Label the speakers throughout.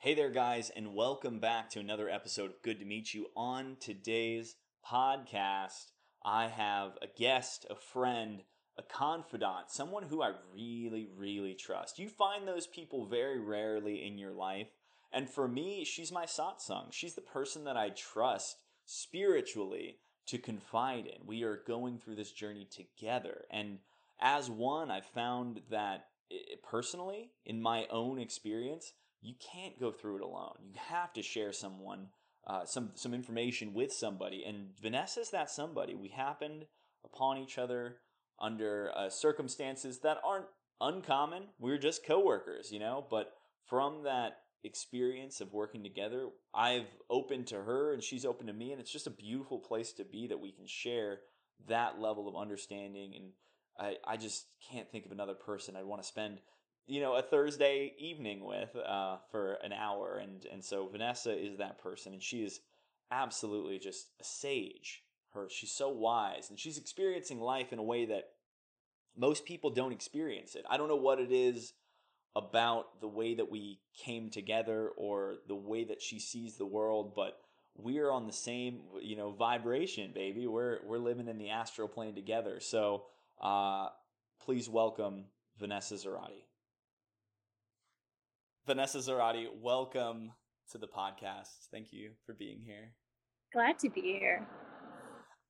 Speaker 1: Hey there, guys, and welcome back to another episode of Good to Meet You. On today's podcast, I have a guest, a friend, a confidant, someone who I really, really trust. You find those people very rarely in your life. And for me, she's my satsang. She's the person that I trust spiritually to confide in. We are going through this journey together. And as one, I found that eh, personally, in my own experience, you can't go through it alone. You have to share someone, uh, some some information with somebody. And Vanessa's that somebody. We happened upon each other under uh, circumstances that aren't uncommon. We are just coworkers, you know. But from that experience of working together, I've opened to her and she's open to me, and it's just a beautiful place to be that we can share that level of understanding. And I, I just can't think of another person I'd want to spend you know a Thursday evening with uh, for an hour, and and so Vanessa is that person, and she is absolutely just a sage. Her she's so wise, and she's experiencing life in a way that most people don't experience it. I don't know what it is about the way that we came together or the way that she sees the world, but we're on the same you know vibration, baby. We're we're living in the astral plane together. So uh, please welcome Vanessa Zarate. Vanessa Zarate, welcome to the podcast. Thank you for being here.
Speaker 2: Glad to be here.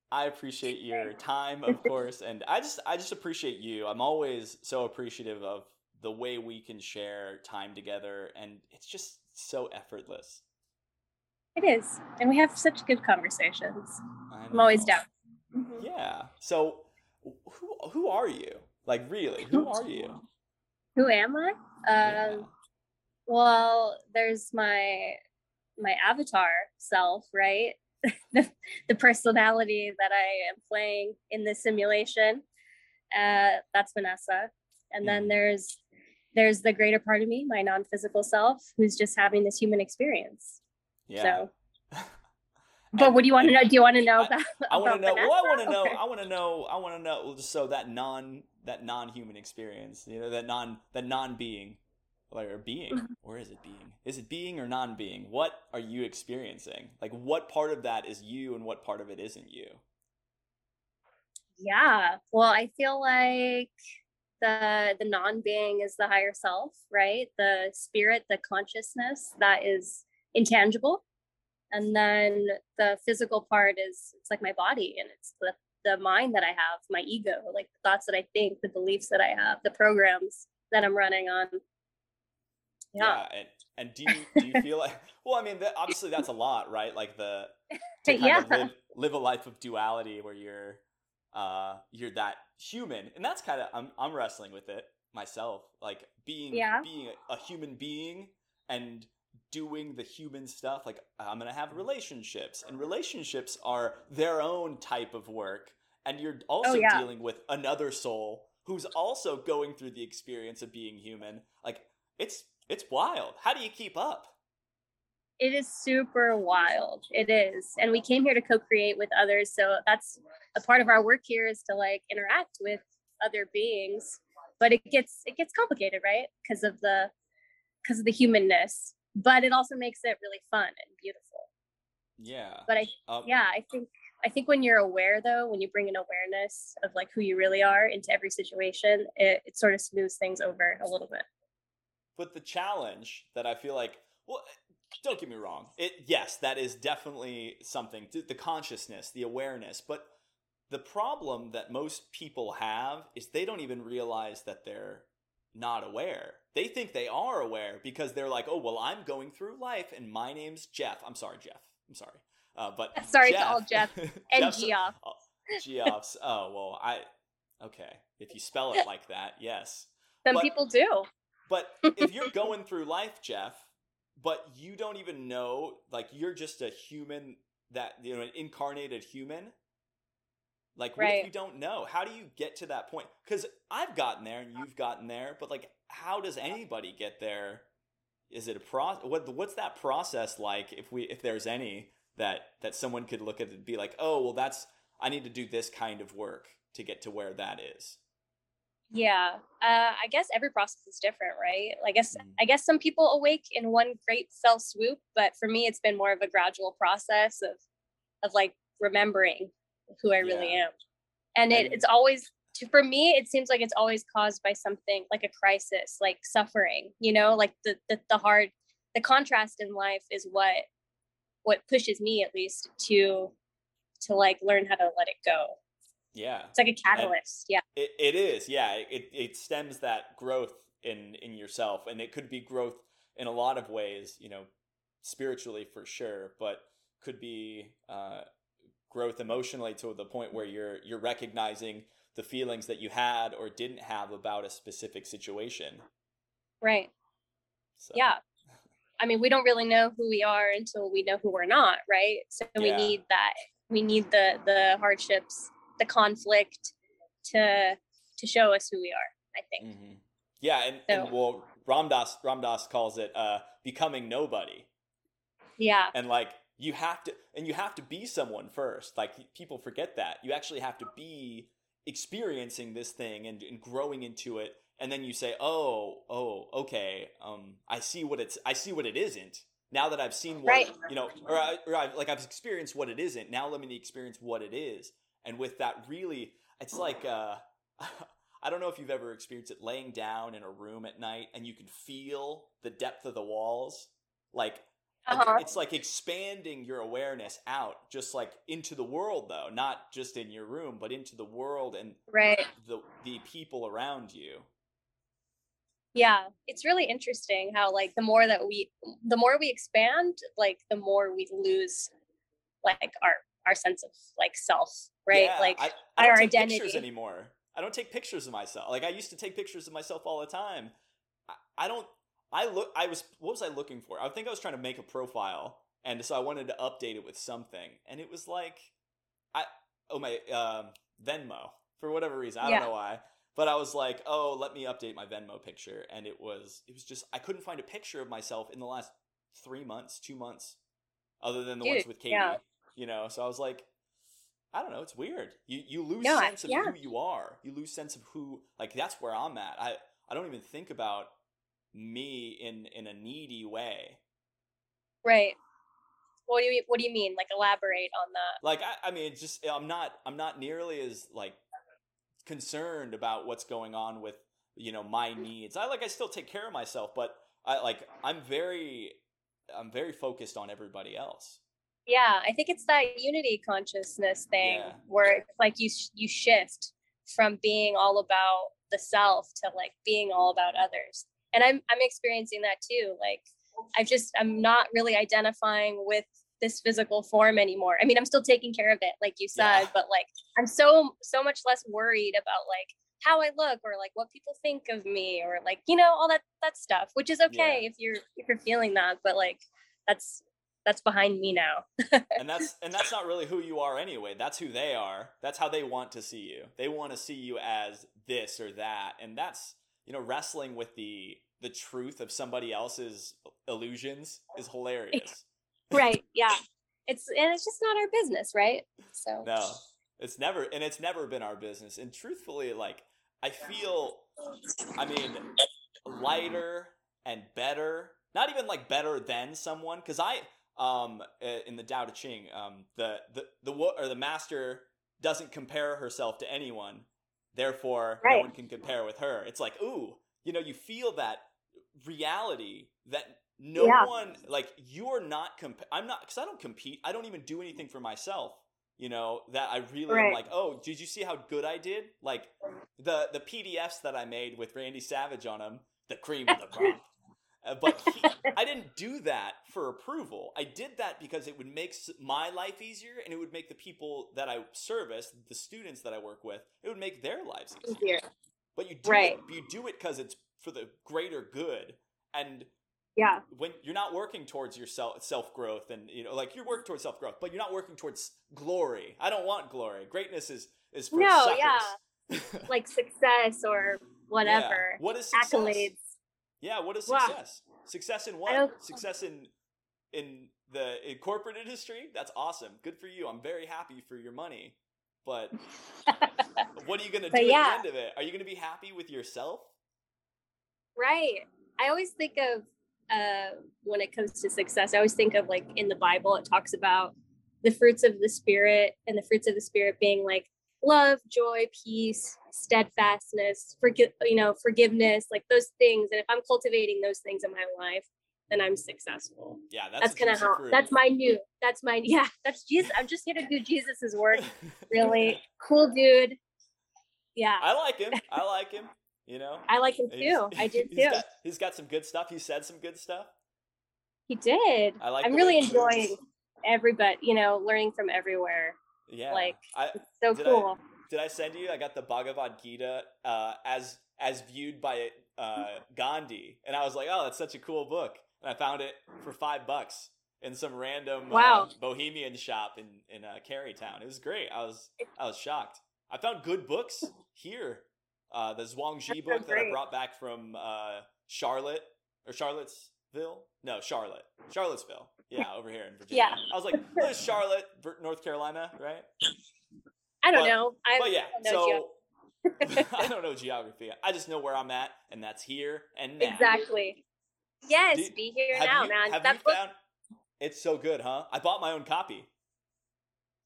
Speaker 1: I appreciate your time, of course, and I just I just appreciate you. I'm always so appreciative of the way we can share time together and it's just so effortless.
Speaker 2: It is. And we have such good conversations. I'm always down.
Speaker 1: Mm-hmm. Yeah. So who who are you? Like really, who are you?
Speaker 2: Who am I? Um yeah. Well, there's my my avatar self, right? the, the personality that I am playing in this simulation. Uh, that's Vanessa. And then mm-hmm. there's there's the greater part of me, my non-physical self, who's just having this human experience. Yeah. So but what do you want to know? Do you want to know about?
Speaker 1: I, I want to know. Vanessa? Well, I want to know. I want to know. I want to know. So that non that non human experience, you know, that non that non being or being. Mm-hmm. or is it being? Is it being or non-being? What are you experiencing? Like what part of that is you and what part of it isn't you?
Speaker 2: Yeah. Well i feel like the the non-being is the higher self right? The spirit the consciousness that is intangible. And then the physical part is it's like my body and it's the the mind that i have my ego like the thoughts that i think the beliefs that i have the programs that i'm running on
Speaker 1: yeah. yeah. and and do you do you feel like well i mean obviously that's a lot right like the to kind yeah. of live, live a life of duality where you're uh you're that human and that's kind of I'm, I'm wrestling with it myself like being yeah. being a, a human being and doing the human stuff like i'm gonna have relationships and relationships are their own type of work and you're oh, also oh, yeah. dealing with another soul who's also going through the experience of being human like it's it's wild. How do you keep up?
Speaker 2: It is super wild. It is. And we came here to co-create with others. So that's a part of our work here is to like interact with other beings. But it gets it gets complicated, right? Because of the because of the humanness. But it also makes it really fun and beautiful.
Speaker 1: Yeah.
Speaker 2: But I um, yeah, I think I think when you're aware though, when you bring an awareness of like who you really are into every situation, it, it sort of smooths things over a little bit.
Speaker 1: But the challenge that I feel like, well, don't get me wrong. It yes, that is definitely something. The consciousness, the awareness, but the problem that most people have is they don't even realize that they're not aware. They think they are aware because they're like, oh, well, I'm going through life and my name's Jeff. I'm sorry, Jeff. I'm sorry. Uh, but
Speaker 2: sorry
Speaker 1: Jeff,
Speaker 2: to all Jeff and Geoff.
Speaker 1: Oh, Geoffs. oh, well, I, okay. If you spell it like that, yes.
Speaker 2: Some but, people do.
Speaker 1: But if you're going through life, Jeff, but you don't even know, like you're just a human that you know, an incarnated human. Like, what right. if you don't know? How do you get to that point? Because I've gotten there and you've gotten there, but like, how does anybody get there? Is it a process? What, what's that process like? If we, if there's any that that someone could look at and be like, oh, well, that's I need to do this kind of work to get to where that is.
Speaker 2: Yeah, uh, I guess every process is different, right? I guess
Speaker 1: Mhm.
Speaker 2: I guess some people awake in one great fell swoop, but for me, it's been more of a gradual process of of like remembering who I really am, and it, it's always to, for me. It seems like it's always caused by something like a crisis, like suffering. You know, like the the, the hard, the contrast in life is what what pushes me at least to to like learn how to let it go.
Speaker 1: Yeah.
Speaker 2: It's like a catalyst. yeah.
Speaker 1: It, it is, yeah. It, it stems that growth in in yourself, and it could be growth in a lot of ways. You know, spiritually for sure, but could be uh, growth emotionally to the point where you're you're recognizing the feelings that you had or didn't have about a specific situation.
Speaker 2: Right.
Speaker 1: So,
Speaker 2: Yeah. I mean, we don't really know who we are until we know who we're not, right? So we
Speaker 1: Yeah.
Speaker 2: need that. We need the the hardships, the conflict to to show us who we are, I think.
Speaker 1: hmm Yeah, and, and
Speaker 2: So-
Speaker 1: well, Ram Dass Ramdas calls it uh, becoming nobody.
Speaker 2: Yeah.
Speaker 1: and like you have to and you have to be someone first like people forget that you actually have to be experiencing this thing and, and growing into it and then you say oh oh okay um i see what it's i see what it isn't now that i've seen what
Speaker 2: Right.
Speaker 1: you know or, I, or I, like i've experienced what it isn't now let me experience what it is and with that really it's like uh i don't know if you've ever experienced it laying down in a room at night and you can feel the depth of the walls like
Speaker 2: Uh-huh.
Speaker 1: it's like expanding your awareness out just like into the world though not just in your room but into the world and
Speaker 2: Right.
Speaker 1: the the people around you
Speaker 2: Yeah. It's really interesting how like the more that we the more we expand, like the more we lose like our our sense of like self, right?
Speaker 1: Yeah,
Speaker 2: like
Speaker 1: I, I don't
Speaker 2: our
Speaker 1: take pictures anymore i don't take pictures of myself like i used to take pictures of myself all the time I, I don't i look i was what was i looking for i think i was trying to make a profile and so i wanted to update it with something and it was like i oh my um venmo for whatever reason i
Speaker 2: Yeah.
Speaker 1: don't know why but i was like oh let me update my venmo picture and it was it was just i couldn't find a picture of myself in the last three months two months other than the ones with katie
Speaker 2: yeah.
Speaker 1: you know so i was like I don't know. It's weird. You you lose
Speaker 2: No, I-
Speaker 1: sense of
Speaker 2: yeah.
Speaker 1: who you are. You lose sense of who. Like that's where I'm at. I I don't even think about me in in a needy way.
Speaker 2: right. What do you what do you mean? Like elaborate on that.
Speaker 1: Like I I mean, just I'm not I'm not nearly as like concerned about what's going on with you know my mm-hmm. needs. I like I still take care of myself, but I like I'm very I'm very focused on everybody else.
Speaker 2: Yeah, I think it's that unity consciousness thing
Speaker 1: Yeah.
Speaker 2: where it's like you you shift from being all about the self to like being all about others. And I'm I'm experiencing that too. Like I've just I'm not really identifying with this physical form anymore. I mean, I'm still taking care of it like you said,
Speaker 1: Yeah.
Speaker 2: but like I'm so so much less worried about like how I look or like what people think of me or like you know all that that stuff, which is okay if you're if you're feeling that, but like that's that's behind me now.
Speaker 1: and that's and that's not really who you are anyway. That's who they are. That's how they want to see you. They want to see you as this or that. And that's you know wrestling with the the truth of somebody else's illusions is hilarious.
Speaker 2: Right yeah. It's and it's just not our business right? So
Speaker 1: no it's never and it's never been our business. And truthfully like i feel i mean lighter and better not even like better than someone because i um uh, in the Tao Te Ching um the the the or the master doesn't compare herself to anyone therefore no one can compare with her. It's like ooh you know you feel that reality that no
Speaker 2: Yeah.
Speaker 1: one like you're not comp- i'm not because i don't compete i don't even do anything for myself you know that i really am like oh did you see how good i did? Like the the pdfs that i made with randy savage on them the cream of the crop Uh, but he, I didn't do that for approval. I did that because it would make my life easier, and it would make the people that I service, the students that I work with, it would make their lives easier. But you do
Speaker 2: Right.
Speaker 1: it, you do it because it's for the greater good, and
Speaker 2: yeah
Speaker 1: when you're not working towards your self self growth, and you know, like you're working towards self growth, but you're not working towards glory. I don't want glory. Greatness is is for
Speaker 2: No,
Speaker 1: suckers.
Speaker 2: yeah. like success or whatever
Speaker 1: Yeah. What is success?
Speaker 2: accolades
Speaker 1: Yeah, what is
Speaker 2: Wow.
Speaker 1: success? Success in what? Success in in the in corporate industry? That's awesome. Good for you. I'm very happy for your money. but what are you gonna do
Speaker 2: But
Speaker 1: at the end of it? Are you gonna be happy with yourself?
Speaker 2: Right. I always think of uh, when it comes to success, I always think of like in the Bible, it talks about the fruits of the Spirit and the fruits of the Spirit being like love, joy, peace, steadfastness, forgive, you know, forgiveness, like those things. And if I'm cultivating those things in my life, then I'm successful.
Speaker 1: Yeah, that's,
Speaker 2: That's, kind of how.
Speaker 1: fruit.
Speaker 2: That's my new. That's my yeah. That's Jesus. I'm just here to do Jesus's work. Really cool, dude. Yeah,
Speaker 1: I like him. I like him. You know,
Speaker 2: I like him
Speaker 1: He's-
Speaker 2: too. I did
Speaker 1: he's
Speaker 2: too.
Speaker 1: Got, he's got some good stuff. He said some good stuff.
Speaker 2: He did.
Speaker 1: I like.
Speaker 2: I'm really
Speaker 1: way he moves.
Speaker 2: enjoying everybody, you know, learning from everywhere.
Speaker 1: Yeah,
Speaker 2: like,
Speaker 1: I,
Speaker 2: So
Speaker 1: Did I-
Speaker 2: cool.
Speaker 1: Did I send you? I got the Bhagavad Gita uh, as as viewed by uh, Gandhi, and I was like, "Oh, that's such a cool book." And I found it for five bucks in some random
Speaker 2: Wow.
Speaker 1: uh, bohemian shop in in uh, Carytown. It was great. I was I was shocked. I found good books here. Uh, the Zhuangzi
Speaker 2: That
Speaker 1: book
Speaker 2: sounds
Speaker 1: that I brought back from uh, Charlotte or Charlottesville. No, Charlotte, Charlottesville. Yeah, over here in Virginia.
Speaker 2: Yeah.
Speaker 1: I was like, "What is Charlotte, North Carolina?" Right?
Speaker 2: I don't
Speaker 1: but-
Speaker 2: know. I
Speaker 1: but yeah,
Speaker 2: don't know
Speaker 1: so I don't know geography. I just know where I'm at, and that's here and now.
Speaker 2: exactly. Yes,
Speaker 1: Do-
Speaker 2: be here now,
Speaker 1: you,
Speaker 2: man.
Speaker 1: Have
Speaker 2: That
Speaker 1: you found? It's so good, huh? I bought my own copy.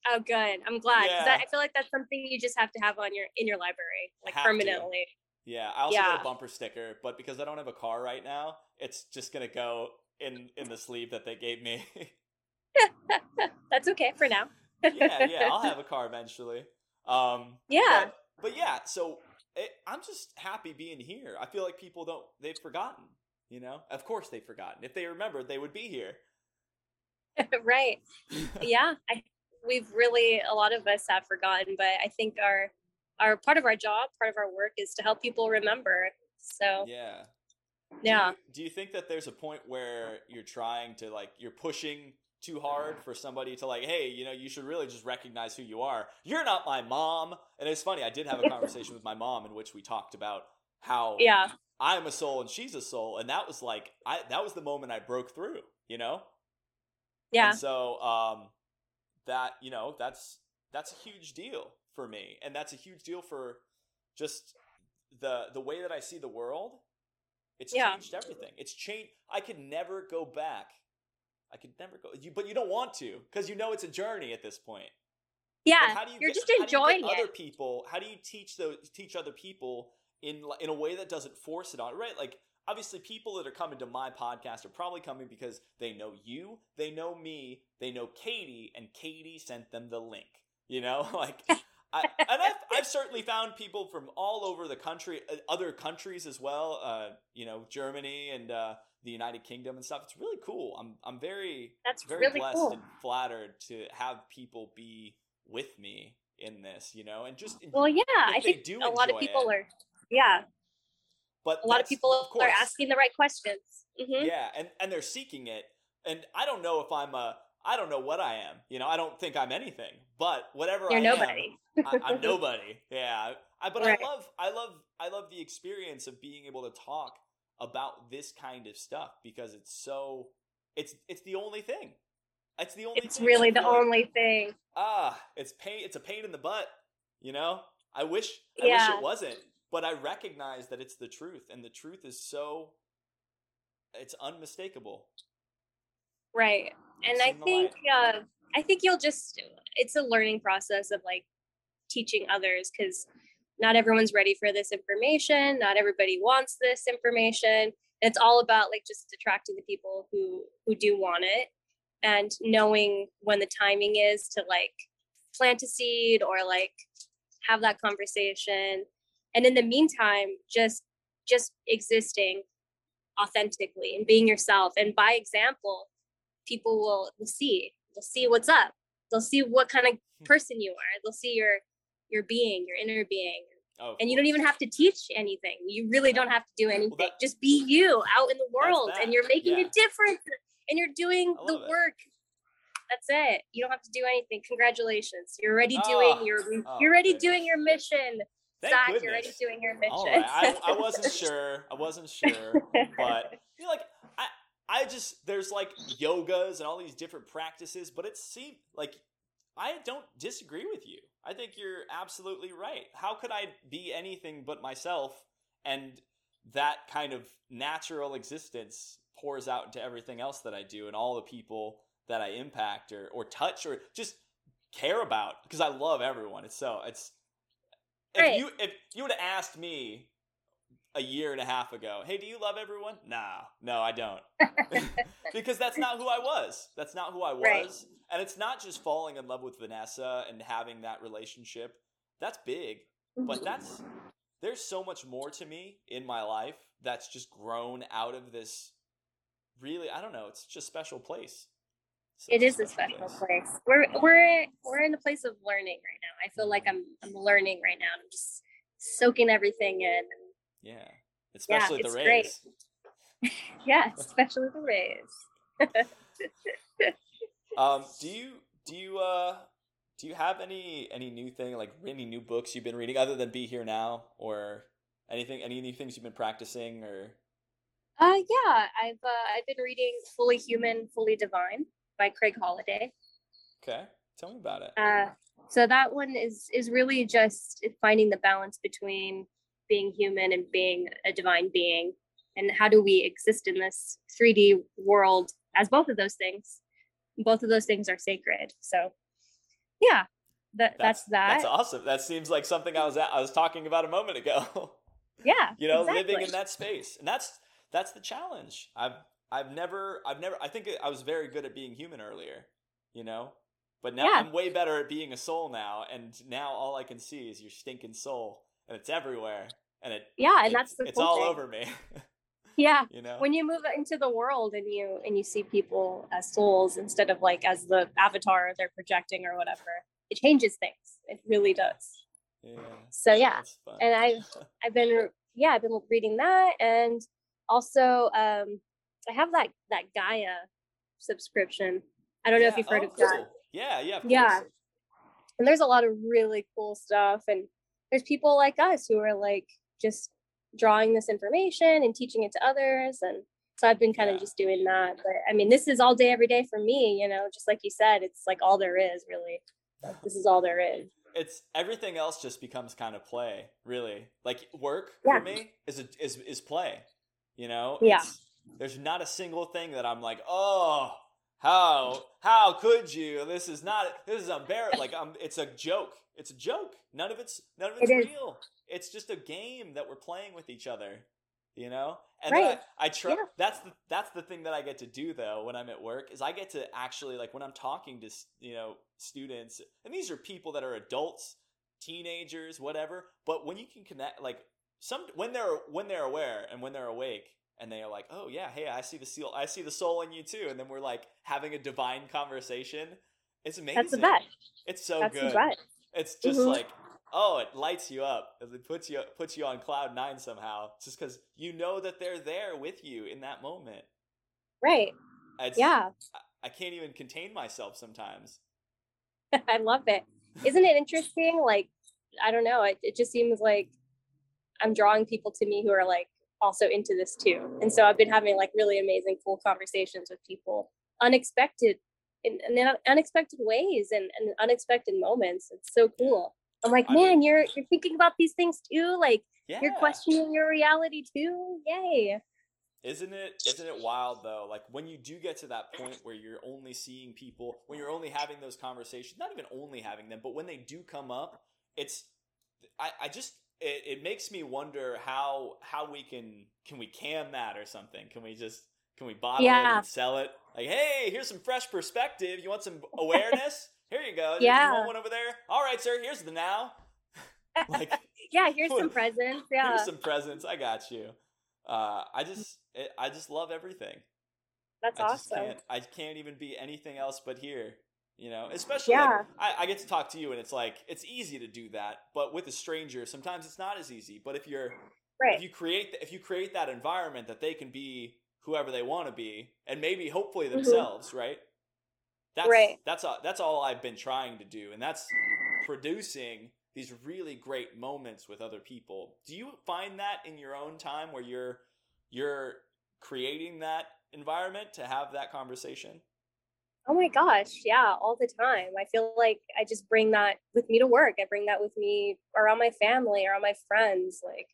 Speaker 2: Oh, good. I'm glad.
Speaker 1: Yeah.
Speaker 2: I I feel like that's something you just have to have on your in your library, like
Speaker 1: Have to.
Speaker 2: permanently.
Speaker 1: Yeah, I also got a bumper sticker, but because I don't have a car right now, it's just gonna go in in the sleeve that they gave me.
Speaker 2: That's okay for now.
Speaker 1: yeah, yeah, I'll have a car eventually. Um,
Speaker 2: Yeah.
Speaker 1: but, but yeah, so it, I'm just happy being here. I feel like people don't they've forgotten. You know, of course they've forgotten. If they remembered, they would be here.
Speaker 2: right. Yeah. I we've really a lot of us have forgotten, but I think our our part of our job, part of our work is to help people remember. So
Speaker 1: yeah.
Speaker 2: Yeah.
Speaker 1: Do you, think that there's a point where you're trying to like you're pushing too hard for somebody to like, hey, you know, you should really just recognize who you are. You're not my mom. And it's funny, I did have a conversation with my mom in which we talked about how
Speaker 2: Yeah.
Speaker 1: I'm a soul and she's a soul, and that was like I that was the moment I broke through, you know?
Speaker 2: Yeah.
Speaker 1: And so um that, you know, that's that's a huge deal for me. And that's a huge deal for just the the way that I see the world. It's
Speaker 2: Yeah.
Speaker 1: changed everything. It's changed I could never go back. I could never go you but you don't want to because you know it's a journey at this point.
Speaker 2: Yeah.
Speaker 1: But how do you
Speaker 2: You're
Speaker 1: get-
Speaker 2: just
Speaker 1: you
Speaker 2: enjoying
Speaker 1: get other
Speaker 2: it.
Speaker 1: people how do you teach those teach other people in in a way that doesn't force it on right like obviously people that are coming to my podcast are probably coming because they know you they know me they know katie and katie sent them the link you know like I, and I've, I've certainly found people from all over the country uh, other countries as well uh, you know germany and uh, the united kingdom and stuff it's really cool i'm, I'm very
Speaker 2: That's
Speaker 1: very
Speaker 2: really
Speaker 1: blessed
Speaker 2: cool.
Speaker 1: and flattered to have people be with me in this, you know, and just
Speaker 2: Well, yeah, I think
Speaker 1: do
Speaker 2: a lot of people
Speaker 1: it.
Speaker 2: are, yeah,
Speaker 1: but
Speaker 2: a lot of people are
Speaker 1: course,
Speaker 2: asking the right questions. hmm
Speaker 1: Yeah, and and they're seeking it, and I don't know if I'm a, I don't know what I am, you know, I don't think I'm anything, but whatever
Speaker 2: You're
Speaker 1: I
Speaker 2: nobody.
Speaker 1: am, I, I'm nobody. Yeah, I, but
Speaker 2: Right.
Speaker 1: I love, I love, I love the experience of being able to talk about this kind of stuff because it's so, it's it's the only thing. It's the only.
Speaker 2: It's
Speaker 1: thing.
Speaker 2: really
Speaker 1: I
Speaker 2: the only thing.
Speaker 1: ah, it's pain. It's a pain in the butt. You know, I wish, I
Speaker 2: Yeah.
Speaker 1: wish it wasn't, but I recognize that it's the truth, and the truth is so, it's unmistakable.
Speaker 2: Right. And
Speaker 1: It's
Speaker 2: I think uh, I think you'll just it's a learning process of like teaching others because not everyone's ready for this information. Not everybody wants this information. It's all about like just attracting the people who who do want it and knowing when the timing is to like plant a seed or like have that conversation. And in the meantime, just just existing authentically and being yourself and by example people will will see. They'll see what's up. They'll see what kind of hmm. person you are. They'll see your your being your inner being.
Speaker 1: Oh,
Speaker 2: and you don't even have to teach anything. You really don't have to do anything.
Speaker 1: that-
Speaker 2: just be you out in the world and you're making
Speaker 1: yeah.
Speaker 2: a difference and you're doing the
Speaker 1: it.
Speaker 2: work. That's it. You don't have to do anything. Congratulations. You're already
Speaker 1: Oh, oh
Speaker 2: doing your
Speaker 1: oh,
Speaker 2: you're already
Speaker 1: goodness.
Speaker 2: doing your oh, mission.
Speaker 1: Thank
Speaker 2: zach
Speaker 1: goodness.
Speaker 2: you're already doing your mission.
Speaker 1: All right, I, I wasn't sure. I wasn't sure, but you know, like I, just there's like yogas and all these different practices, but it seems like I don't disagree with you. I think you're absolutely right. How could I be anything but myself and that kind of natural existence pours out into everything else that I do and all the people that I impact or, or touch or just care about because I love everyone. It's so it's if
Speaker 2: Right.
Speaker 1: you if you would have asked me a year and a half ago, hey, do you love everyone? Nah, no, I don't. because that's not who I was. That's not who I was.
Speaker 2: Right.
Speaker 1: And it's not just falling in love with Vanessa and having that relationship. That's big, mm-hmm. but that's there's so much more to me in my life that's just grown out of this really I don't know, it's just a special place.
Speaker 2: It is a special place. We're we're we're in a place of learning right now. I feel like mm-hmm. I'm I'm learning right now. I'm just soaking everything in.
Speaker 1: Yeah. Especially
Speaker 2: it's
Speaker 1: the. Rays.
Speaker 2: Yeah, especially the Rays.
Speaker 1: Um, do you do you uh do you have any any new thing like any new books you've been reading other than Be Here Now or anything any new things you've been practicing or
Speaker 2: Uh yeah, I've uh, I've been reading Fully Human, Fully Divine by Craig Holiday.
Speaker 1: okay tell me about it
Speaker 2: Uh, so that one is is really just finding the balance between being human and being a divine being, and how do we exist in this 3D world as both of those things. Both of those things are sacred. So, yeah, that that's, that.
Speaker 1: that's awesome that seems like something I was at, I was talking about a moment ago
Speaker 2: Yeah,
Speaker 1: you know
Speaker 2: exactly.
Speaker 1: living in that space and that's that's the challenge I've I've never I've never I think I was very good at being human earlier you know but now
Speaker 2: Yeah.
Speaker 1: I'm way better at being a soul now and now all I can see is your stinking soul and it's everywhere and it
Speaker 2: Yeah, and
Speaker 1: it-
Speaker 2: that's the
Speaker 1: it's
Speaker 2: cool
Speaker 1: all
Speaker 2: thing.
Speaker 1: over me
Speaker 2: Yeah,
Speaker 1: you know
Speaker 2: when you move into the world and you and you see people as souls instead of like as the avatar they're projecting or whatever, it changes things. It really does.
Speaker 1: yeah
Speaker 2: So yeah, and I I've been yeah I've been reading that and also um I have that that Gaia subscription. I don't know if you've heard
Speaker 1: oh,
Speaker 2: of that.
Speaker 1: yeah yeah of
Speaker 2: Yeah.
Speaker 1: course.
Speaker 2: And there's a lot of really cool stuff and there's people like us who are like just drawing this information and teaching it to others and so I've been kind
Speaker 1: Yeah.
Speaker 2: of just doing that. But I mean this is all day every day for me, you know, just like you said, it's like all there is really. Like, this is all there is.
Speaker 1: it's everything else just becomes kind of play really like work
Speaker 2: Yeah.
Speaker 1: for me is a, is is play you know
Speaker 2: Yeah.
Speaker 1: It's- there's not a single thing that i'm like oh how how could you? This is not this is unbearable like um it's a joke. It's a joke. None of it's none of it's
Speaker 2: It
Speaker 1: real. It's just a game that we're playing with each other you know? And
Speaker 2: Right.
Speaker 1: i, I try
Speaker 2: Yeah.
Speaker 1: that's the that's the thing that i get to do though when i'm at work is i get to actually like when i'm talking to you know students and these are people that are adults teenagers whatever but when you can connect like some when they're when they're aware and when they're awake and they are like oh yeah hey i see the seal i see the soul in you too and then we're like having a divine conversation it's amazing
Speaker 2: That's the best.
Speaker 1: it's so
Speaker 2: That's
Speaker 1: good
Speaker 2: the best.
Speaker 1: it's just
Speaker 2: Mhm.
Speaker 1: like oh it lights you up it puts you puts you on cloud nine somehow just because you know that they're there with you in that moment
Speaker 2: Right.
Speaker 1: it's,
Speaker 2: Yeah.
Speaker 1: I, I can't even contain myself sometimes
Speaker 2: I love it. Isn't it interesting? Like, I don't know. It, it just seems like I'm drawing people to me who are like also into this too. And so I've been having like really amazing, cool conversations with people, unexpected, in, in unexpected ways and, and unexpected moments. It's so cool. I'm like, man, you're you're thinking about these things too. Like,
Speaker 1: yeah
Speaker 2: you're questioning your reality too. Yay!
Speaker 1: Isn't it isn't it wild though? Like when you do get to that point where you're only seeing people, when you're only having those conversations, not even only having them, but when they do come up, it's I, I just it, it makes me wonder how how we can can we can that or something? Can we just can we bottle it and sell it? Like, hey, here's some fresh perspective. You want some awareness? Here you go. You
Speaker 2: Yeah.
Speaker 1: want one over there? All right, sir. Here's the now. Like
Speaker 2: Yeah, here's some presents. Yeah,
Speaker 1: here's some presents. I got you. Uh, I just it, I just love everything.
Speaker 2: that's
Speaker 1: I
Speaker 2: awesome.
Speaker 1: can't. I can't even be anything else but here. You know, especially
Speaker 2: Yeah.
Speaker 1: like, I, I get to talk to you, and it's like it's easy to do that, but with a stranger, sometimes it's not as easy. But if you're
Speaker 2: Right.
Speaker 1: if you create if you create that environment that they can be whoever they want to be, and maybe hopefully
Speaker 2: Mhm.
Speaker 1: themselves, right? That's
Speaker 2: Right.
Speaker 1: that's all, that's all I've been trying to do, and that's producing these really great moments with other people. Do you find that in your own time where you're you're creating that environment to have that conversation?
Speaker 2: Oh my gosh, yeah, all the time. I feel like I just bring that with me to work. I bring that with me around my family, around my friends. Like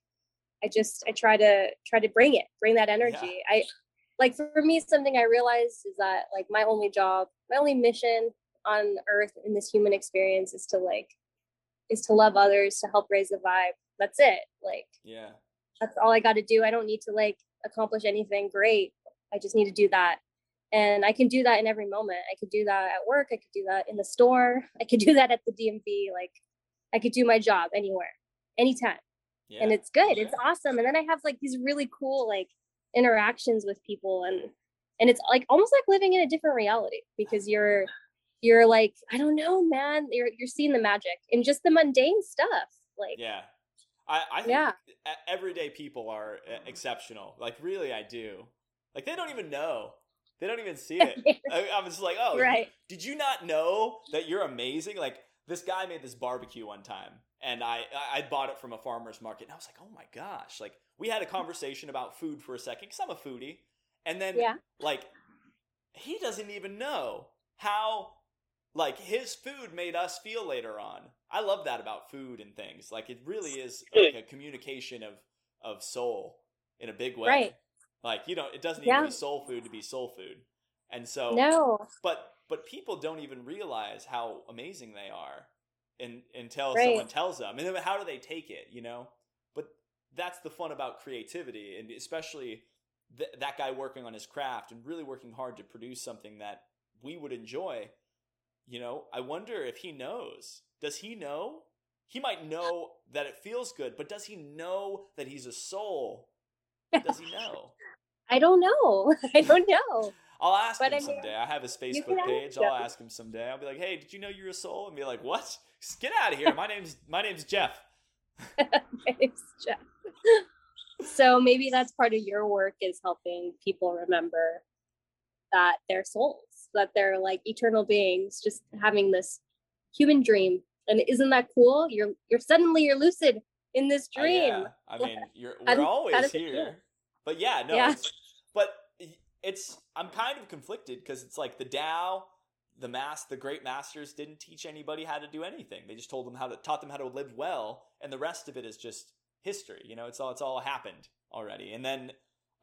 Speaker 2: I just I try to try to bring it, bring that energy. Yeah. I like for me something I realized is that like my only job, my only mission on earth in this human experience is to like is to love others, to help raise the vibe. That's it. Like
Speaker 1: Yeah.
Speaker 2: That's all I got to do. I don't need to like accomplish anything great. I just need to do that and i can do that in every moment i could do that at work i could do that in the store i could do that at the dmv like i could do my job anywhere anytime yeah. and it's good yeah. it's awesome and then i have like these really cool like interactions with people and and it's like almost like living in a different reality because you're you're like i don't know man you're you're seeing the magic in just the mundane stuff like
Speaker 1: yeah i i think yeah. everyday people are exceptional like really i do like they don't even know they don't even see it. I, I was like, oh, right. Did you not know that you're amazing? Like this guy made this barbecue one time, and I I bought it from a farmer's market, and I was like, oh my gosh! Like we had a mm-hmm. conversation about food for a second because I'm a foodie, and then yeah. like he doesn't even know how like his food made us feel later on. I love that about food and things. Like it really is like a communication of of soul in a big way.
Speaker 2: Right.
Speaker 1: Like you know, it doesn't yeah. need to be soul food to be soul food. And so
Speaker 2: no,
Speaker 1: but but people don't even realize how amazing they are, in, until right. someone tells them. And then how do they take it? You know. But that's the fun about creativity, and especially th- that guy working on his craft and really working hard to produce something that we would enjoy. You know, I wonder if he knows. Does he know? He might know that it feels good, but does he know that he's a soul? Does he know?
Speaker 2: I don't know. I don't know.
Speaker 1: I'll ask but him I mean, someday. I have his Facebook page. I'll ask him someday. I'll be like, "Hey, did you know you're a soul?" And be like, "What? Get out of here. My name's my name's Jeff."
Speaker 2: my name's Jeff. so maybe that's part of your work is helping people remember that they're souls, that they're like eternal beings, just having this human dream. And isn't that cool? You're you're suddenly you're lucid in this dream. Yeah.
Speaker 1: I mean, you're we're always here. But yeah, no, yeah. It's, but it's I'm kind of conflicted because it's like the Tao, the mass, the great masters didn't teach anybody how to do anything. They just told them how to taught them how to live well, and the rest of it is just history. You know, it's all it's all happened already. And then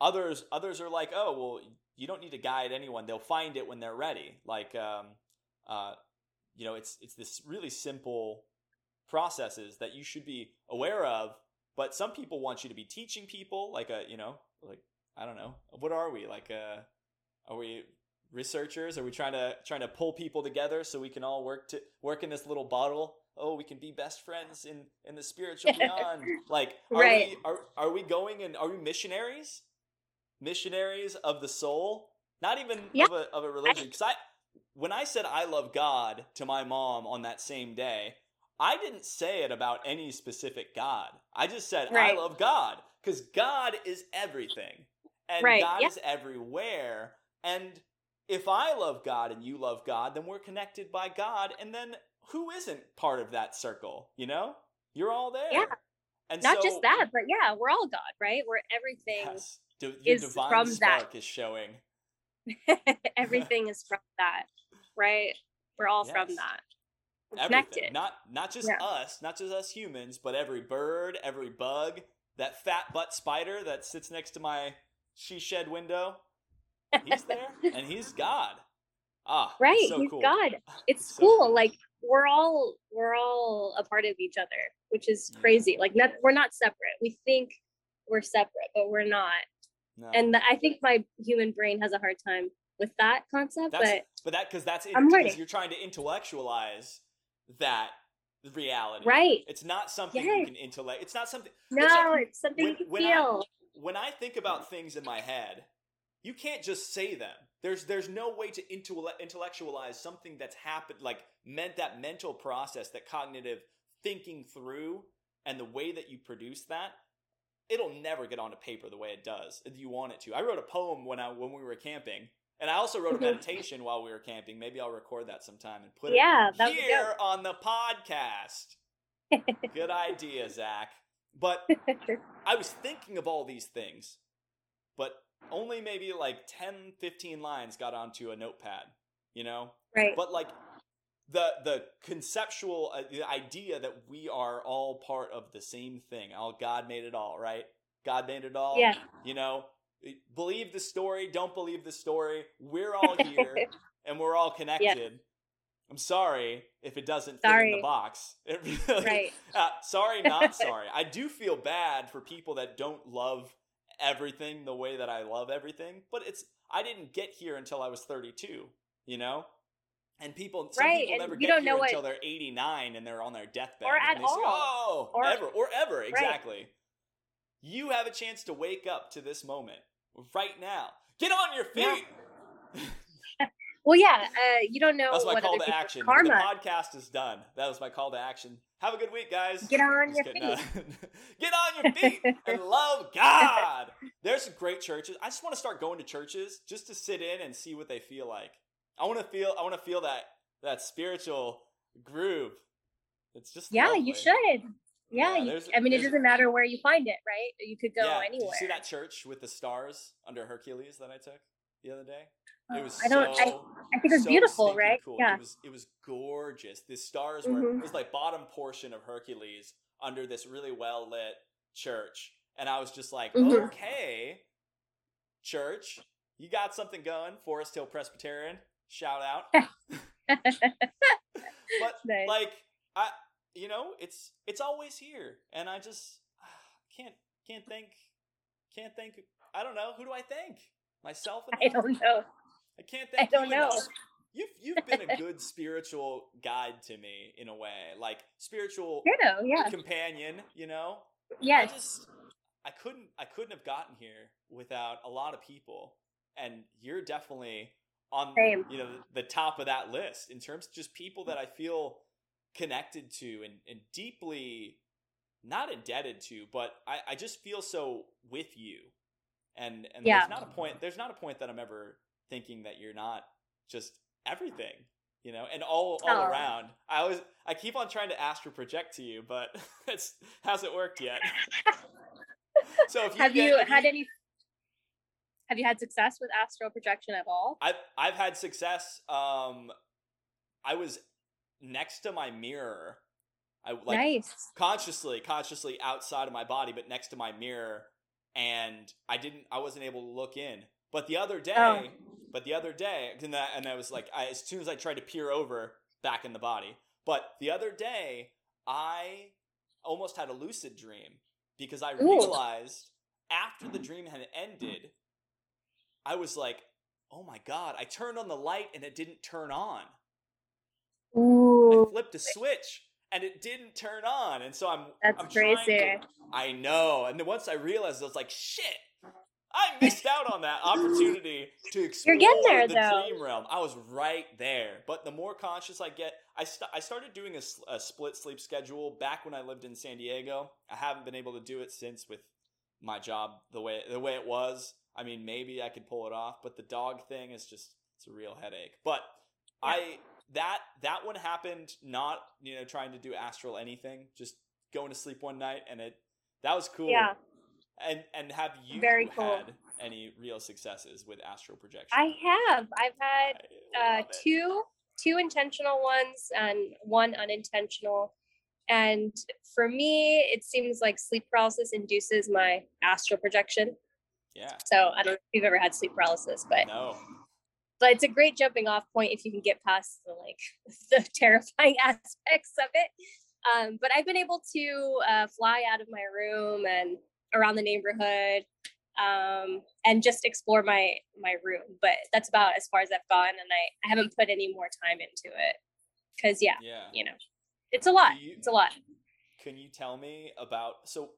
Speaker 1: others others are like, oh well, you don't need to guide anyone; they'll find it when they're ready. Like, um, uh, you know, it's it's this really simple processes that you should be aware of. But some people want you to be teaching people, like a you know like I don't know. What are we like? Uh, are we researchers? Are we trying to trying to pull people together so we can all work to work in this little bottle? Oh, we can be best friends in in the spiritual beyond. like, are right. we are are we going and are we missionaries? Missionaries of the soul? Not even of a of a religion. Because I when I said I love God to my mom on that same day, I didn't say it about any specific God. I just said right. I love God because God is everything and right. God yeah. is everywhere. And if I love God and you love God, then we're connected by God. And then who isn't part of that circle? You know, you're all there.
Speaker 2: Yeah. And not so, just that, but yeah, we're all God, right? We're everything. Yes. your is divine from spark
Speaker 1: that. is showing.
Speaker 2: everything is from that, right? We're all yes. from that.
Speaker 1: We're connected. Not not just yeah. us, not just us humans, but every bird, every bug, that fat butt spider that sits next to my she shed window. He's there and he's God. Ah,
Speaker 2: right.
Speaker 1: So
Speaker 2: he's
Speaker 1: cool.
Speaker 2: God. It's so cool. cool. Like we're all we're all a part of each other, which is crazy. Like not, we're not separate. We think we're separate, but we're not. No. And the, I think my human brain has a hard time with that concept.
Speaker 1: That's,
Speaker 2: but
Speaker 1: but that because that's because you're trying to intellectualize that reality.
Speaker 2: Right.
Speaker 1: It's not something yes. you can intellect. It's not something.
Speaker 2: No, it's, it's something when, you can
Speaker 1: when
Speaker 2: feel.
Speaker 1: I, when I think about things in my head, you can't just say them. There's there's no way to intellectualize something that's happened, like meant that mental process, that cognitive thinking through, and the way that you produce that. It'll never get onto paper the way it does if you want it to. I wrote a poem when I when we were camping and I also wrote a meditation while we were camping. Maybe I'll record that sometime and put yeah, it here on the podcast. Good idea, Zach. But I was thinking of all these things, but only maybe like 10, 15 lines got onto a notepad. you know?
Speaker 2: Right.
Speaker 1: But like the the conceptual uh, the idea that we are all part of the same thing. All God made it all, right? God made it all.
Speaker 2: Yeah.
Speaker 1: You know, believe the story, don't believe the story. We're all here and we're all connected. I'm sorry if it doesn't fit in the box. Really,
Speaker 2: Right.
Speaker 1: uh, sorry, not sorry. I do feel bad for people that don't love everything the way that I love everything, but it's I didn't get here until I was 32, you know? And people, some
Speaker 2: Right,
Speaker 1: people
Speaker 2: and
Speaker 1: never get
Speaker 2: don't
Speaker 1: here
Speaker 2: know what-
Speaker 1: until they're 89 and they're on their deathbed.
Speaker 2: Or
Speaker 1: and
Speaker 2: at
Speaker 1: they say,
Speaker 2: all.
Speaker 1: oh,
Speaker 2: Or-
Speaker 1: ever, or ever, exactly. You have a chance to wake up to this moment right now. Get on your
Speaker 2: Yeah.
Speaker 1: feet.
Speaker 2: Well, yeah. Uh, you don't know
Speaker 1: That's my
Speaker 2: what
Speaker 1: call to action.
Speaker 2: karma.
Speaker 1: The podcast is done. That was my call to action. Have a good week, guys.
Speaker 2: Get on
Speaker 1: Just
Speaker 2: your
Speaker 1: kidding. Uh, Get on your feet and love God. There's some great churches. I just want to start going to churches just to sit in and see what they feel like. I want to feel. I want to feel that that spiritual groove. It's just
Speaker 2: yeah,
Speaker 1: lovely.
Speaker 2: you should. Yeah,
Speaker 1: Yeah,
Speaker 2: I mean, it doesn't matter where you find it, right? You could go
Speaker 1: yeah.
Speaker 2: anywhere.
Speaker 1: See that church with the stars under Hercules that I took the other day? It was
Speaker 2: Oh, I don't.
Speaker 1: so
Speaker 2: I, I think it's
Speaker 1: so
Speaker 2: beautiful, right?
Speaker 1: Cool.
Speaker 2: Yeah.
Speaker 1: It was it was gorgeous. The stars were
Speaker 2: Mhm.
Speaker 1: it was like bottom portion of Hercules under this really well lit church. And I was just like,
Speaker 2: Mhm.
Speaker 1: okay, church, you got something going. Forest Hill Presbyterian, shout out. But
Speaker 2: Nice.
Speaker 1: like I you know, it's it's always here. And I just can't can't think can't think I don't know, who do I thank? Myself
Speaker 2: And
Speaker 1: I
Speaker 2: don't know.
Speaker 1: I can't
Speaker 2: I don't know.
Speaker 1: You've you've been a good spiritual guide to me in a way, like spiritual
Speaker 2: Ditto. Yeah.
Speaker 1: companion. You know,
Speaker 2: Yes.
Speaker 1: I just I couldn't I couldn't have gotten here without a lot of people, and you're definitely on
Speaker 2: Same.
Speaker 1: you know the top of that list in terms of just people that I feel connected to and, and deeply not indebted to, but I, I just feel so with you. And and
Speaker 2: Yeah.
Speaker 1: there's not a point there's not a point that I'm ever thinking that you're not just everything. You know, and all all
Speaker 2: Aw.
Speaker 1: around. I always I keep on trying to astral project to you, but it's hasn't worked yet. so if you
Speaker 2: have
Speaker 1: get-
Speaker 2: you had any? Have you had success with astral projection at all?
Speaker 1: I've I've had success. Um, I was next to my mirror. I like
Speaker 2: nice.
Speaker 1: consciously, consciously outside of my body, but next to my mirror, and I didn't. I wasn't able to look in. But the other day,
Speaker 2: Oh.
Speaker 1: but the other day, and that, and I was like, I, as soon as I tried to peer over, back in the body. But the other day, I almost had a lucid dream because I
Speaker 2: Ooh.
Speaker 1: realized after the dream had ended, I was like, oh my god! I turned on the light and it didn't turn on. I flipped a switch and it didn't turn on, and so I'm
Speaker 2: that's
Speaker 1: I'm
Speaker 2: crazy.
Speaker 1: to- I know, and then once I realized, I was like, shit. I missed out on that opportunity to explore
Speaker 2: getting there,
Speaker 1: the
Speaker 2: though.
Speaker 1: dream realm. I was right there. But the more conscious I get, I, st- I started doing a, a split sleep schedule back when I lived in San Diego. I haven't been able to do it since with my job the way the way it was. I mean, maybe I could pull it off, but the dog thing is just it's a real headache. But I that that one happened not you know trying to do astral anything, just going to sleep one night, and it that was cool.
Speaker 2: Yeah.
Speaker 1: And and have you
Speaker 2: Very cool.
Speaker 1: had any real successes with astral projection?
Speaker 2: I have. I've had uh, two two intentional ones and one unintentional. And for me, it seems like sleep paralysis induces my astral projection.
Speaker 1: Yeah.
Speaker 2: So I don't know if you've ever had sleep paralysis, but
Speaker 1: No.
Speaker 2: But it's a great jumping off point if you can get past the like the terrifying aspects of it. Um, but I've been able to uh, fly out of my room and around the neighborhood um, and just explore my my room. But that's about as far as I've gone, and I, I haven't put any more time into it because yeah,
Speaker 1: Yeah.
Speaker 2: you know, it's a lot.
Speaker 1: You-
Speaker 2: It's a lot.
Speaker 1: Can you tell me about so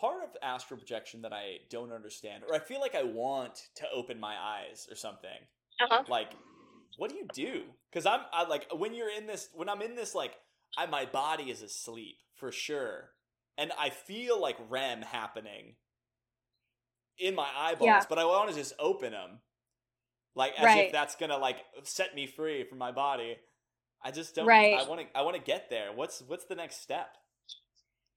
Speaker 1: part of astral projection that I don't understand, or I feel like I want to open my eyes or something.
Speaker 2: Uh huh.
Speaker 1: Like, what do you do? Because I'm I, like when you're in this when I'm in this like I my body is asleep for sure, and I feel like REM happening in my eyeballs,
Speaker 2: Yeah.
Speaker 1: but I want to just open them, like as
Speaker 2: Right.
Speaker 1: if that's gonna like set me free from my body. I just don't.
Speaker 2: Right.
Speaker 1: I want to. I want to get there. What's What's the next step?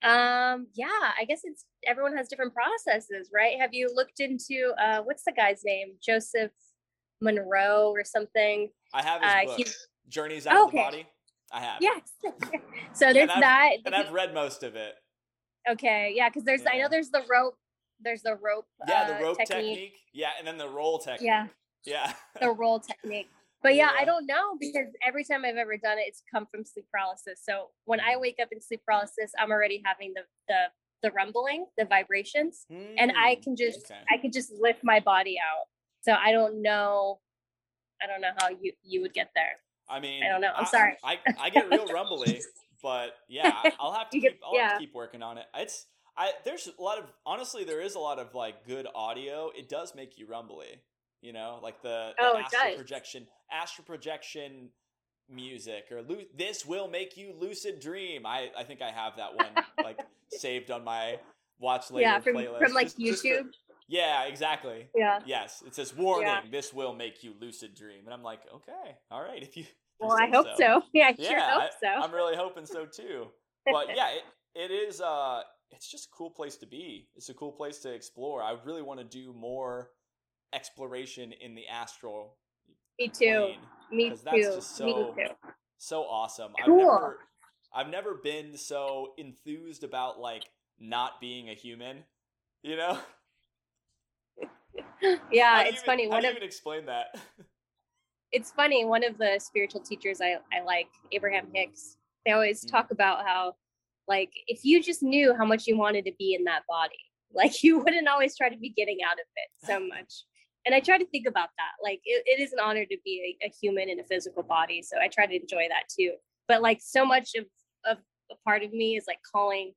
Speaker 2: Um, yeah, I guess it's everyone has different processes, right? Have you looked into uh what's the guy's name? Joseph Monroe or something.
Speaker 1: I have his uh, book, Journeys Out okay. of the Body. I have.
Speaker 2: Yes. so there's
Speaker 1: and
Speaker 2: that.
Speaker 1: And I've read most of it.
Speaker 2: Okay, yeah, because there's yeah. I know there's the rope. There's the rope.
Speaker 1: Yeah, the uh, rope technique. technique. Yeah, and then the roll technique.
Speaker 2: Yeah.
Speaker 1: Yeah.
Speaker 2: the roll technique. But yeah, yeah, I don't know because every time I've ever done it, it's come from sleep paralysis. So when I mm. wake up in sleep paralysis, I'm already having the the the rumbling, the vibrations, mm, and I mm, can just okay. I can just lift my body out. So I don't know, I don't know how you you would get there.
Speaker 1: I mean,
Speaker 2: I don't know. I'm I, sorry.
Speaker 1: I, I get real rumbly, but yeah, I'll have to keep I'll yeah. have to keep working on it. It's I there's a lot of honestly there is a lot of like good audio. It does make you rumbly. You know, like the, the
Speaker 2: oh,
Speaker 1: astral projection, astral projection music, or this will make you lucid dream. I I think I have that one like saved on my watch later
Speaker 2: yeah, from,
Speaker 1: playlist.
Speaker 2: from like just, YouTube. Just
Speaker 1: yeah, exactly.
Speaker 2: Yeah.
Speaker 1: Yes, it says warning. Yeah. This will make you lucid dream, and I'm like, okay, all right. If you,
Speaker 2: well, I hope so. so. Yeah, I yeah, sure hope so.
Speaker 1: I, I'm really hoping so too. But yeah, it, it is. Uh, it's just a cool place to be. It's a cool place to explore. I really want to do more exploration in the astral.
Speaker 2: Me too. Me too. That's
Speaker 1: just so,
Speaker 2: Me too.
Speaker 1: So awesome.
Speaker 2: Cool.
Speaker 1: I've never, I've never been so enthused about like not being a human. You know.
Speaker 2: Yeah, it's even, funny.
Speaker 1: Do you even explain that?
Speaker 2: it's funny. One of the spiritual teachers I, I like, Abraham Hicks, they always mm. talk about how, like, if you just knew how much you wanted to be in that body, like, you wouldn't always try to be getting out of it so much and I try to think about that. Like it, it is an honor to be a, a, human in a physical body. So I try to enjoy that too. But like so much of, of a part of me is like calling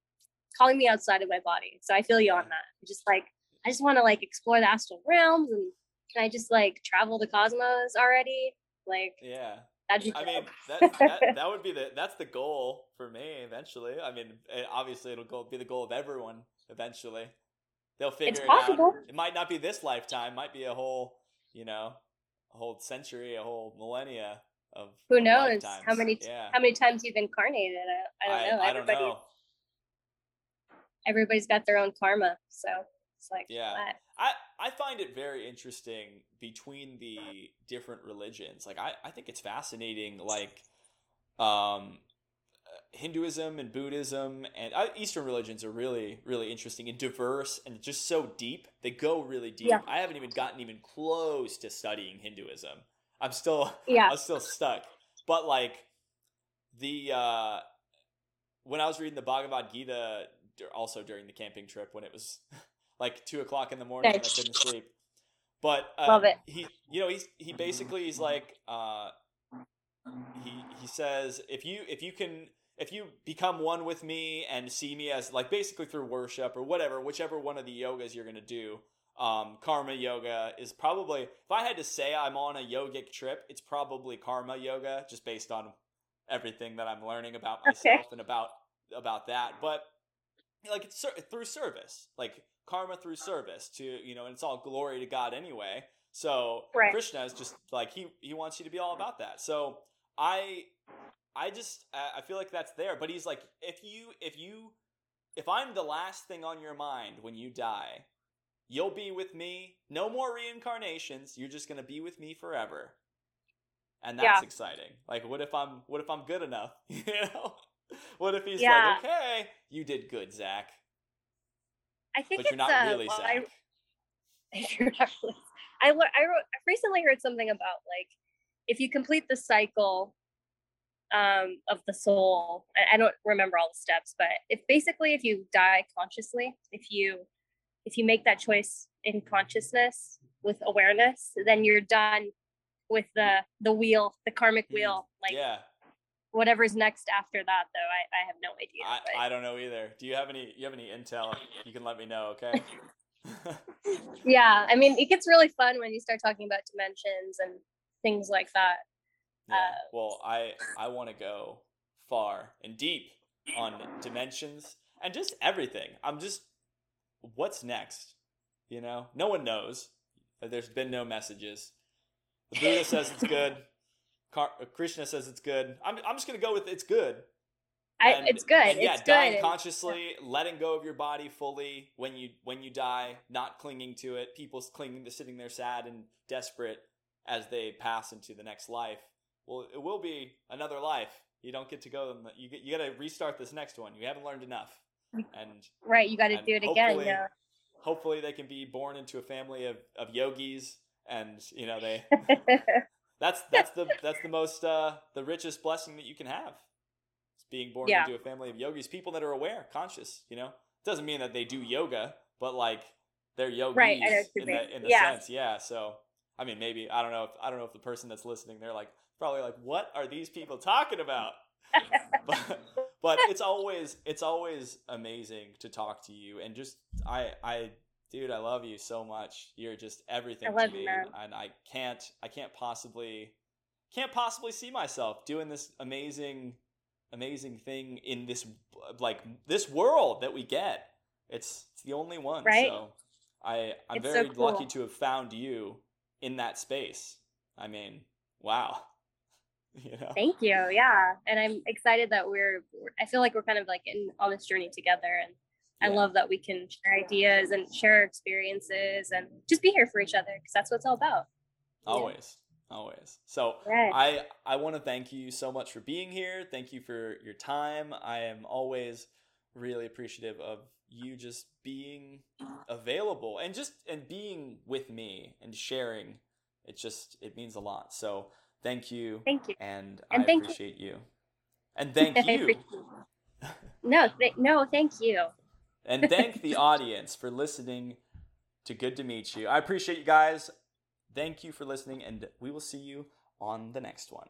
Speaker 2: calling me outside of my body. So I feel you on that. Just like I just want to like explore the astral realms and can I just like travel the cosmos already? Like
Speaker 1: yeah.
Speaker 2: That'd be
Speaker 1: I mean that, that that would be the that's the goal for me eventually. I mean it, eh, obviously it'll go be the goal of everyone eventually they'll figure it's it possible. out. It might not be this lifetime, might be a whole, you know, a whole century, a whole millennia of
Speaker 2: who knows how many yeah. how many times you've incarnated. I, I don't know.
Speaker 1: I, I don't know.
Speaker 2: Everybody's got their own karma, so it's like
Speaker 1: yeah. I I find it very interesting between the different religions. Like I I think it's fascinating. Like um Hinduism and Buddhism and uh, Eastern religions are really, really interesting and diverse and just so deep. They go really deep. Yeah. I haven't even gotten even close to studying Hinduism. I'm still, yeah, I'm still stuck. But like the uh, when I was reading the Bhagavad Gita, also during the camping trip when it was like two o'clock in the morning I couldn't sleep. But uh,
Speaker 2: love it.
Speaker 1: He, you know, he's he basically he's like. Uh, he he says if you if you can if you become one with me and see me as like basically through worship or whatever, whichever one of the yogas you're going to do, um, karma yoga is probably, if I had to say I'm on a yogic trip, it's probably karma yoga just based on everything that I'm learning about myself okay. and about, about that. But like it's through service, like karma through service to, you know, and it's all glory to God anyway. So right. Krishna is just like, he, he wants you to be all about that. So I I just I feel like that's there, but he's like if you if you if I'm the last thing on your mind when you die, you'll be with me. No more reincarnations. You're just going to be with me forever. And that's yeah. exciting. Like what if I'm what if I'm good enough? you know? What if he's yeah. like, "Okay, you did good, Zach."
Speaker 2: I think
Speaker 1: but you're not uh, really
Speaker 2: well,
Speaker 1: Zach.
Speaker 2: I, you're not really, I, I wrote I recently heard something about like if you complete the cycle um, of the soul. I, I don't remember all the steps, but if basically if you die consciously, if you if you make that choice in consciousness with awareness, then you're done with the the wheel, the karmic mm, wheel. Like
Speaker 1: yeah.
Speaker 2: Whatever's next after that, though, I, I have no idea.
Speaker 1: I, I don't know either. Do you have any? You have any intel? You can let me know, okay?
Speaker 2: yeah, I mean, it gets really fun when you start talking about dimensions and things like that.
Speaker 1: Yeah. Uh, well, I I want to go far and deep on dimensions and just everything. I'm just what's next? You know, no one knows. There's been no messages. The Buddha says it's good. Car- Krishna says it's good. I'm I'm just gonna go with it's good.
Speaker 2: And, I, it's good. And
Speaker 1: yeah,
Speaker 2: it's
Speaker 1: dying
Speaker 2: good.
Speaker 1: consciously, letting go of your body fully when you when you die, not clinging to it. People's clinging to sitting there sad and desperate as they pass into the next life, well, it will be another life. You don't get to go. You get, you got to restart this next one. You haven't learned enough, and
Speaker 2: right, you got to do it again. Yeah.
Speaker 1: Hopefully, they can be born into a family of, of yogis, and you know they. that's that's the that's the most uh, the richest blessing that you can have. It's being born yeah. into a family of yogis, people that are aware, conscious. You know, doesn't mean that they do yoga, but like they're yogis right, in the, in the yeah. sense. Yeah. So I mean, maybe I don't know if I don't know if the person that's listening, they're like probably like, what are these people talking about? but, but it's always it's always amazing to talk to you and just I I dude I love you so much. You're just everything to me, and I can't I can't possibly can't possibly see myself doing this amazing amazing thing in this like this world that we get. It's, it's the only one. Right? So I I'm it's very so cool. lucky to have found you in that space. I mean, wow.
Speaker 2: You know? Thank you. Yeah. And I'm excited that we're, I feel like we're kind of like in on this journey together. And I love that we can share ideas and share experiences and just be here for each other because that's what it's all about.
Speaker 1: Always. Yeah. Always. So. I I want to thank you so much for being here. Thank you for your time. I am always really appreciative of you just being available and just and being with me and sharing it just it means a lot so thank you
Speaker 2: thank you
Speaker 1: and, and i appreciate you. you. and thank you
Speaker 2: no th- no thank you
Speaker 1: and thank the audience for listening to good to meet you. I appreciate you guys. Thank you for listening and we will see you on the next one